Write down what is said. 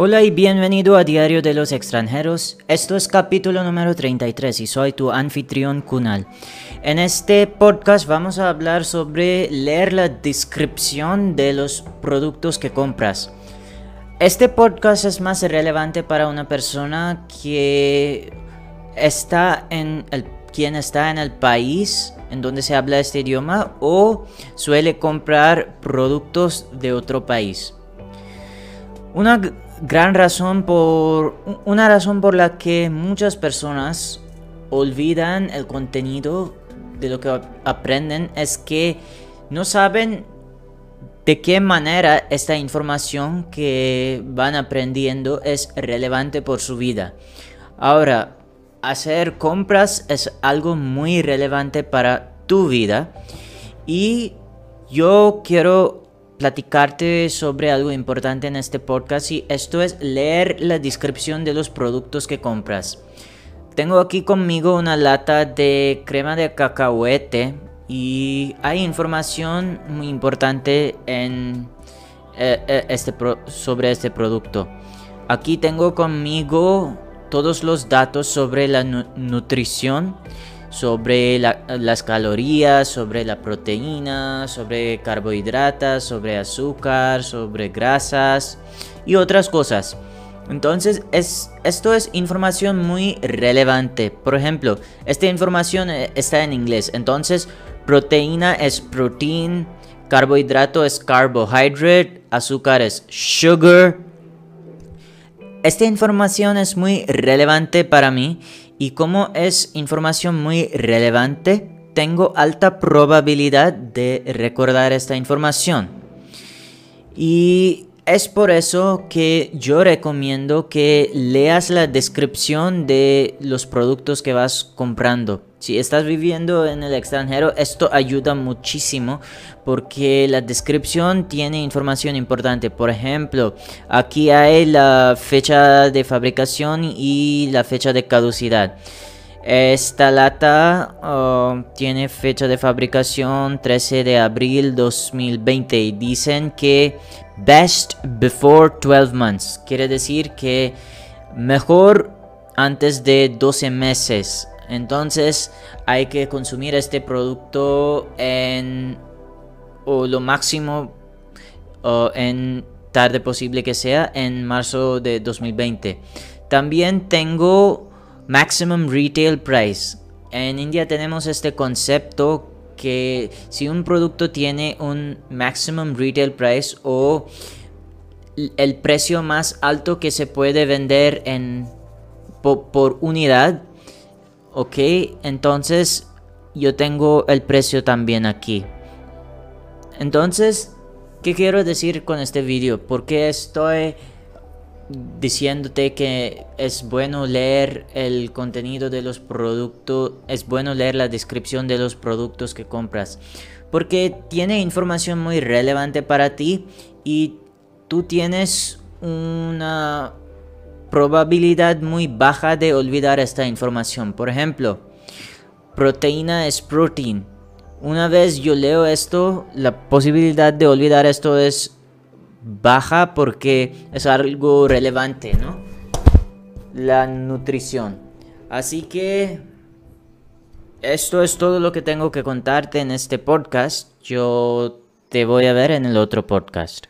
Hola y bienvenido a Diario de los Extranjeros. Esto es capítulo número 33 y soy tu anfitrión Kunal. En este podcast vamos a hablar sobre leer la descripción de los productos que compras. Este podcast es más relevante para una persona que está en el, quien está en el país en donde se habla este idioma o suele comprar productos de otro país. Una gran razón por una razón por la que muchas personas olvidan el contenido de lo que aprenden es que no saben de qué manera esta información que van aprendiendo es relevante por su vida. Ahora, hacer compras es algo muy relevante para tu vida y yo quiero platicarte sobre algo importante en este podcast y esto es leer la descripción de los productos que compras. Tengo aquí conmigo una lata de crema de cacahuete y hay información muy importante en, eh, eh, este sobre este producto. Aquí tengo conmigo todos los datos sobre la nutrición sobre las calorías, sobre la proteína, sobre carbohidratos, sobre azúcar, sobre grasas y otras cosas. Entonces, es, esto es información muy relevante. Por ejemplo, esta información eh, está en inglés. Entonces, proteína es protein, carbohidrato es carbohydrate, azúcar es sugar. Esta información es muy relevante para mí y como es información muy relevante, tengo alta probabilidad de recordar esta información. Y es por eso que yo recomiendo que leas la descripción de los productos que vas comprando. Si estás viviendo en el extranjero, esto ayuda muchísimo porque la descripción tiene información importante. Por ejemplo, aquí hay la fecha de fabricación y la fecha de caducidad. Esta lata oh, tiene fecha de fabricación 13 de abril 2020 y dicen que best before 12 months. Quiere decir que mejor antes de 12 meses. Entonces hay que consumir este producto en o lo máximo o en tarde posible que sea en marzo de 2020. También tengo maximum retail price. En India tenemos este concepto que si un producto tiene un maximum retail price o el precio más alto que se puede vender en por unidad Ok, entonces yo tengo el precio también aquí. Entonces, ¿qué quiero decir con este vídeo? ¿Por qué estoy diciéndote que es bueno leer el contenido de los productos, es bueno leer la descripción de los productos que compras? Porque tiene información muy relevante para ti y tú tienes una probabilidad muy baja de olvidar esta información. Por ejemplo, proteína es protein. Una vez yo leo esto, la posibilidad de olvidar esto es baja porque es algo relevante, ¿no? La nutrición. Así que esto es todo lo que tengo que contarte en este podcast. Yo te voy a ver en el otro podcast.